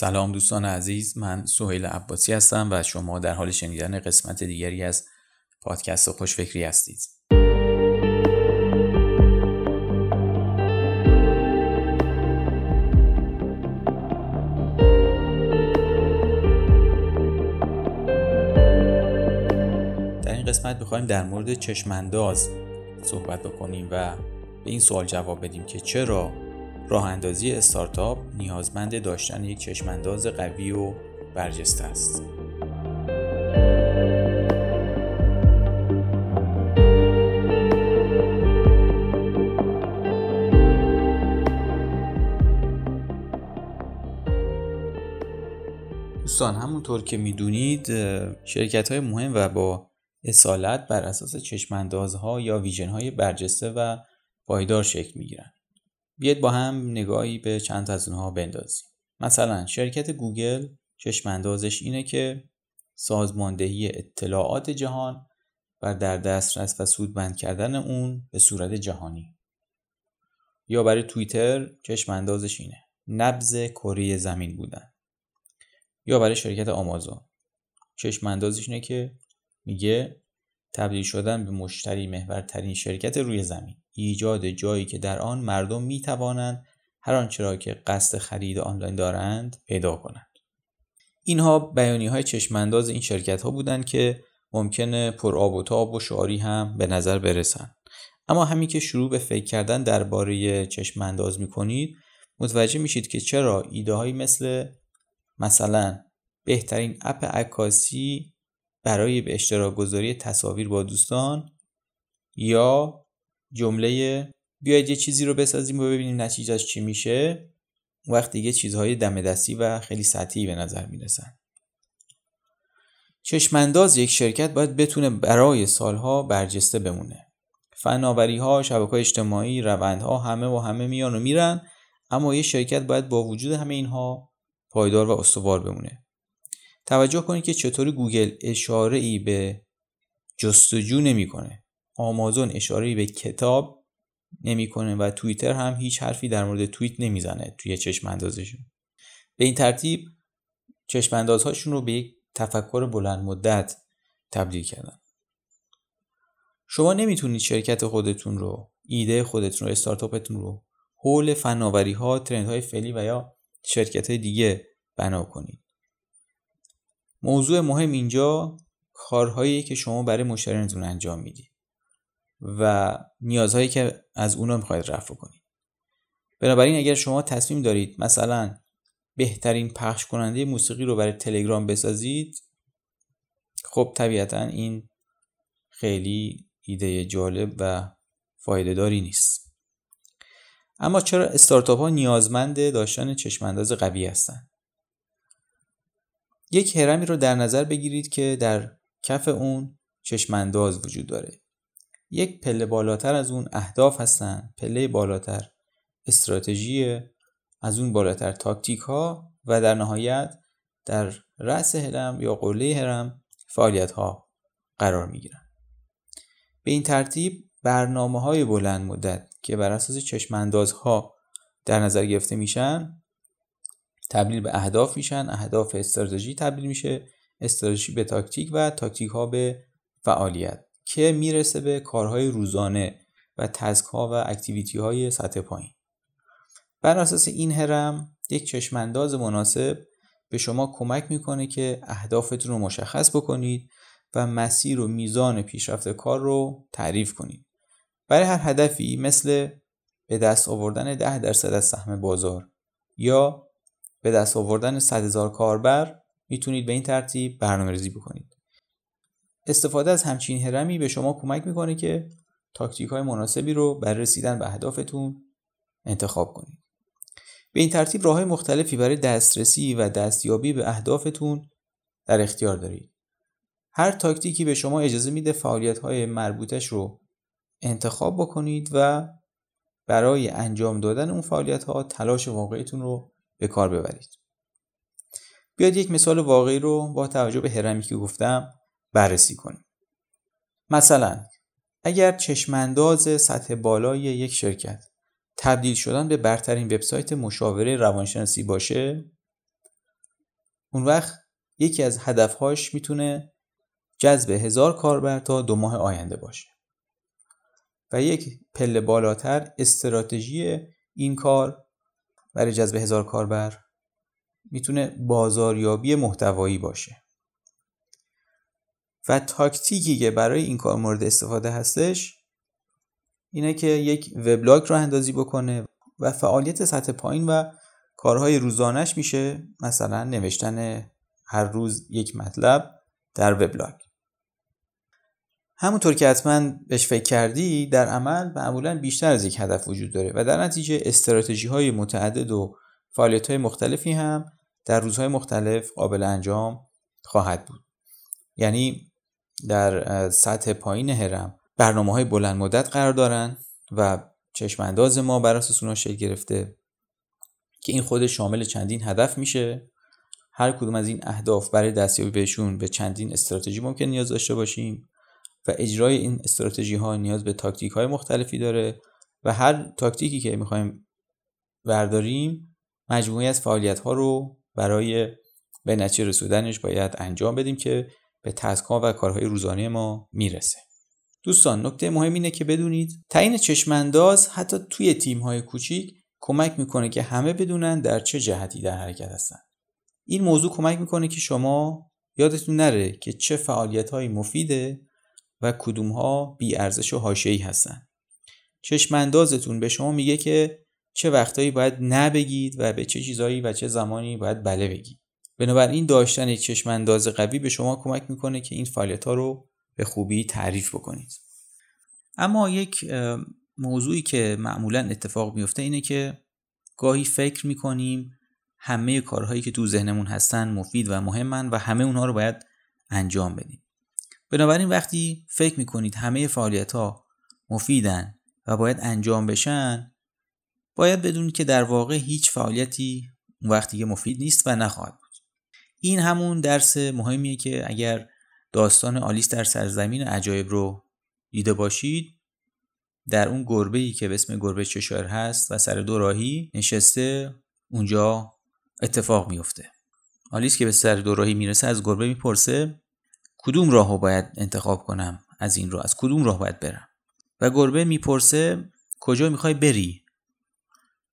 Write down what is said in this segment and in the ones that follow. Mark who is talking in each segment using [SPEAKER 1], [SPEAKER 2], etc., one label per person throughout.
[SPEAKER 1] سلام دوستان عزیز من سهیل عباسی هستم و شما در حال شنیدن قسمت دیگری از پادکست خوشفکری هستید. در این قسمت می‌خوایم در مورد چشمانداز صحبت بکنیم و به این سوال جواب بدیم که چرا راه اندازی استارتاپ نیازمند داشتن یک چشمانداز قوی و برجسته است. دوستان همونطور که می‌دونید شرکت های مهم و با اصالت بر اساس چشماندازها یا ویژن های برجسته و پایدار شکل می‌گیرن بیاید با هم نگاهی به چند از اونها بندازیم. مثلا شرکت گوگل چشماندازش اینه که سازماندهی اطلاعات جهان و در دسترس و سودمند کردن اون به صورت جهانی. یا برای توییتر چشماندازش اینه. نبز کره زمین بودن. یا برای شرکت آمازون. چشماندازش اینه که میگه تبدیل شدن به مشتری محورترین شرکت روی زمین. ایجاد جایی که در آن مردم می توانند هر آنچه را که قصد خرید آنلاین دارند پیدا کنند. اینها بیانی های چشمانداز این شرکت ها بودند که ممکنه پر آب و تاب و شعاری هم به نظر برسند. اما همین که شروع به فکر کردن درباره چشم انداز می کنید متوجه میشید که چرا ایده هایی مثل مثلا بهترین اپ عکاسی برای به اشتراک گذاری تصاویر با دوستان یا جمله بیاید یه چیزی رو بسازیم و ببینیم نتیجهش چی میشه. وقت دیگه چیزهای دم دستی و خیلی سطحی به نظر می‌رسن. چشمانداز یک شرکت باید بتونه برای سالها برجسته بمونه. فناوری ها شبکه اجتماعی روندها همه و همه میان و میرن اما یه شرکت باید با وجود همه اینها پایدار و استوار بمونه. توجه کنید که چطوری گوگل اشاره ای به جستجو نمی‌کنه. آمازون اشاره به کتاب نمی‌کنه و توییتر هم هیچ حرفی در مورد توییت نمی‌زنه توی چشم اندازشون به این ترتیب چشم اندازهاشون رو به یک تفکر بلند مدت تبدیل کردن. شما نمی‌تونید شرکت خودتون رو ایده خودتون رو استارتاپتون رو حول فناوری ها ترند های فعلی و یا شرکت های دیگه بنا کنید. موضوع مهم اینجا کارهایی که شما برای مشتریانتون انجام می‌دید. و نیازهایی که از اونا می‌خواید رفع کنید. بنابراین اگر شما تصمیم دارید مثلا بهترین پخش کننده موسیقی رو برای تلگرام بسازید خب طبیعتا این خیلی ایده جالب و فایده داری نیست. اما چرا استارتاپ ها نیازمند داشتن چشمانداز قوی هستند یک هرمی رو در نظر بگیرید که در کف اون چشمانداز وجود داره. یک پله بالاتر از اون اهداف هستن. پله بالاتر. استراتژی از اون بالاتر. تاکتیک ها و در نهایت در رأس هرم یا قله هرم فعالیت ها قرار می گیرن. به این ترتیب برنامه های بلند مدت که بر اساس چشم ها در نظر گرفته میشن تبدیل به اهداف میشن. اهداف استراتژی تبدیل میشه. استراتژی به تاکتیک و تاکتیک ها به فعالیت. که می‌رسه به کارهای روزانه و task ها و activity های سطح پایین. بر اساس این هرم یک چشمانداز مناسب به شما کمک می‌کنه که اهدافتون رو مشخص بکنید و مسیر و میزان پیشرفت کار رو تعریف کنید. برای هر هدفی مثل به دست آوردن ده درصد از سهم بازار یا به دست آوردن 100 هزار کاربر می‌تونید به این ترتیب برنامه ریزی بکنید. استفاده از همچین هرمی به شما کمک می‌کنه که تاکتیک های مناسبی رو برای رسیدن به اهدافتون انتخاب کنید. به این ترتیب راه های مختلفی برای دسترسی و دستیابی به اهدافتون در اختیار دارید. هر تاکتیکی به شما اجازه میده فعالیت های مربوطش رو انتخاب بکنید و برای انجام دادن اون فعالیت ها تلاش واقعیتون رو به کار ببرید. بیاید یک مثال واقعی رو با توجه به هرمی که گفتم بررسی کنیم. مثلا اگر چشمانداز سطح بالای یک شرکت تبدیل شدن به برترین وبسایت مشاوره روانشناسی باشه اون وقت یکی از هدفهاش می‌تونه جذب هزار کاربر تا دو ماه آینده باشه. و یک پله بالاتر استراتژی این کار برای جذب هزار کاربر می‌تونه بازاریابی محتوایی باشه. و تاکتیکی که برای این کار مورد استفاده هستش اینه که یک وبلاگ رو اندازی بکنه و فعالیت سطح پایین و کارهای روزانش میشه مثلا نوشتن هر روز یک مطلب در وبلاگ. همونطور که حتما بهش فکر کردی در عمل معمولا بیشتر از یک هدف وجود داره و در نتیجه استراتژی های متعدد و فعالیت های مختلفی هم در روزهای مختلف قابل انجام خواهد بود. یعنی در سطح پایین هرم برنامه های بلند مدت قرار دارن و چشمانداز ما بر اساس اونها شکل گرفته که این خود شامل چندین هدف میشه. هر کدوم از این اهداف برای دستیابی بهشون به چندین استراتژی ممکن نیاز داشته باشیم و اجرای این استراتژی ها نیاز به تاکتیک های مختلفی داره و هر تاکتیکی که می‌خوایم برداریم مجموعی از فعالیت ها رو برای به نتیجه رسودنش باید انجام بدیم که به تسک ها و کارهای روزانه ما می‌رسه. دوستان نکته مهم اینه که بدونید تعیین چشمانداز حتی توی تیم های کوچیک کمک می‌کنه که همه بدونن در چه جهتی در حرکت هستن. این موضوع کمک می‌کنه که شما یادتون نره که چه فعالیت های مفیده و کدوم ها بی ارزش و حاشیه‌ای هستن. چشماندازتون به شما میگه که چه وقتایی باید نبگید و به چه چیزایی و چه زمانی باید بله بگید. بنابراین داشتن یک چشمانداز قوی به شما کمک می‌کنه که این فعالیت ها رو به خوبی تعریف بکنید. اما یک موضوعی که معمولا اتفاق میفته اینه که گاهی فکر می‌کنیم همه کارهایی که تو ذهنمون هستن مفید و مهمن و همه اونها رو باید انجام بدیم. بنابراین وقتی فکر می‌کنید همه فعالیت ها مفیدن و باید انجام بشن باید بدونید که در واقع هیچ فعالیتی اون وقتی مفید نیست و نخواهد این همون درس مهمیه که اگر داستان آلیس در سرزمین عجایب رو دیده باشید در اون گربه ای که به اسم گربه چشار هست و سر دو راهی نشسته اونجا اتفاق میفته آلیس که به سر دو راهی می‌رسه از گربه می‌پرسه کدوم راهو باید انتخاب کنم از این راه؟ از کدوم راه باید برم؟ و گربه می‌پرسه کجا می‌خوای بری؟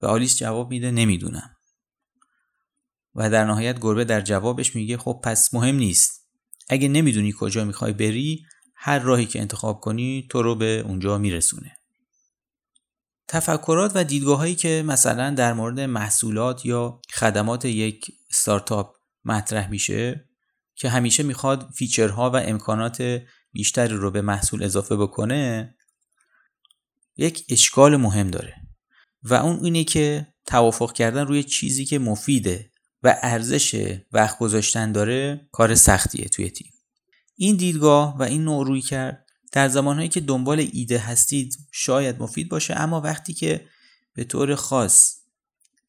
[SPEAKER 1] و آلیس جواب میده نمی‌دونم. و در نهایت گربه در جوابش میگه خب پس مهم نیست. اگه نمی‌دونی کجا می‌خوای بری هر راهی که انتخاب کنی تو رو به اونجا میرسونه. تفکرات و دیدگاه هایی که مثلا در مورد محصولات یا خدمات یک ستارتاپ مطرح میشه که همیشه می‌خواد فیچرها و امکانات بیشتری رو به محصول اضافه بکنه یک اشکال مهم داره. و اون اینه که توافق کردن روی چیزی که مفیده. و ارزش وقت گذاشتن داره کار سختیه توی تیم. این دیدگاه و این نوع روی کرد در زمانهایی که دنبال ایده هستید شاید مفید باشه اما وقتی که به طور خاص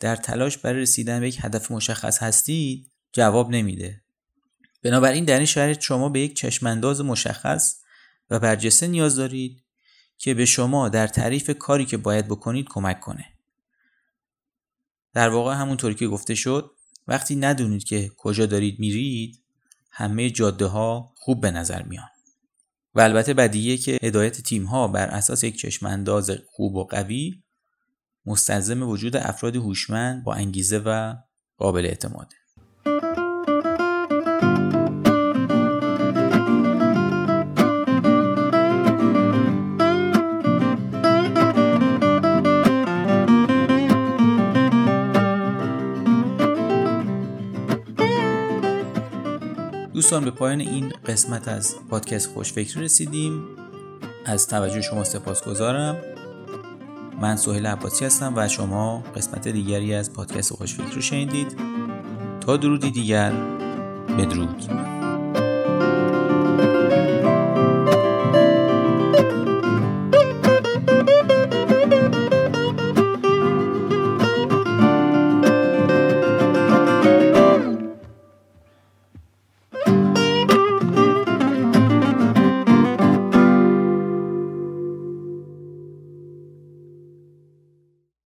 [SPEAKER 1] در تلاش برای رسیدن به یک هدف مشخص هستید جواب نمیده. بنابراین در این شرایط شما به یک چشمانداز مشخص و برجسته نیاز دارید که به شما در تعریف کاری که باید بکنید کمک کنه. در واقع همونطوری که گفته شد وقتی ندونید که کجا دارید میرید همه جاده ها خوب به نظر میان. و البته بدیهیه که هدایت تیم ها بر اساس یک چشمانداز خوب و قوی مستلزم وجود افراد هوشمند با انگیزه و قابل اعتماده. دوستان به پایان این قسمت از پادکست خوشفکری رسیدیم. از توجه شما سپاس گذارم من سهیل عباسی هستم و شما قسمت دیگری از پادکست خوشفکری شنیدید. تا درودی دیگر بدرود.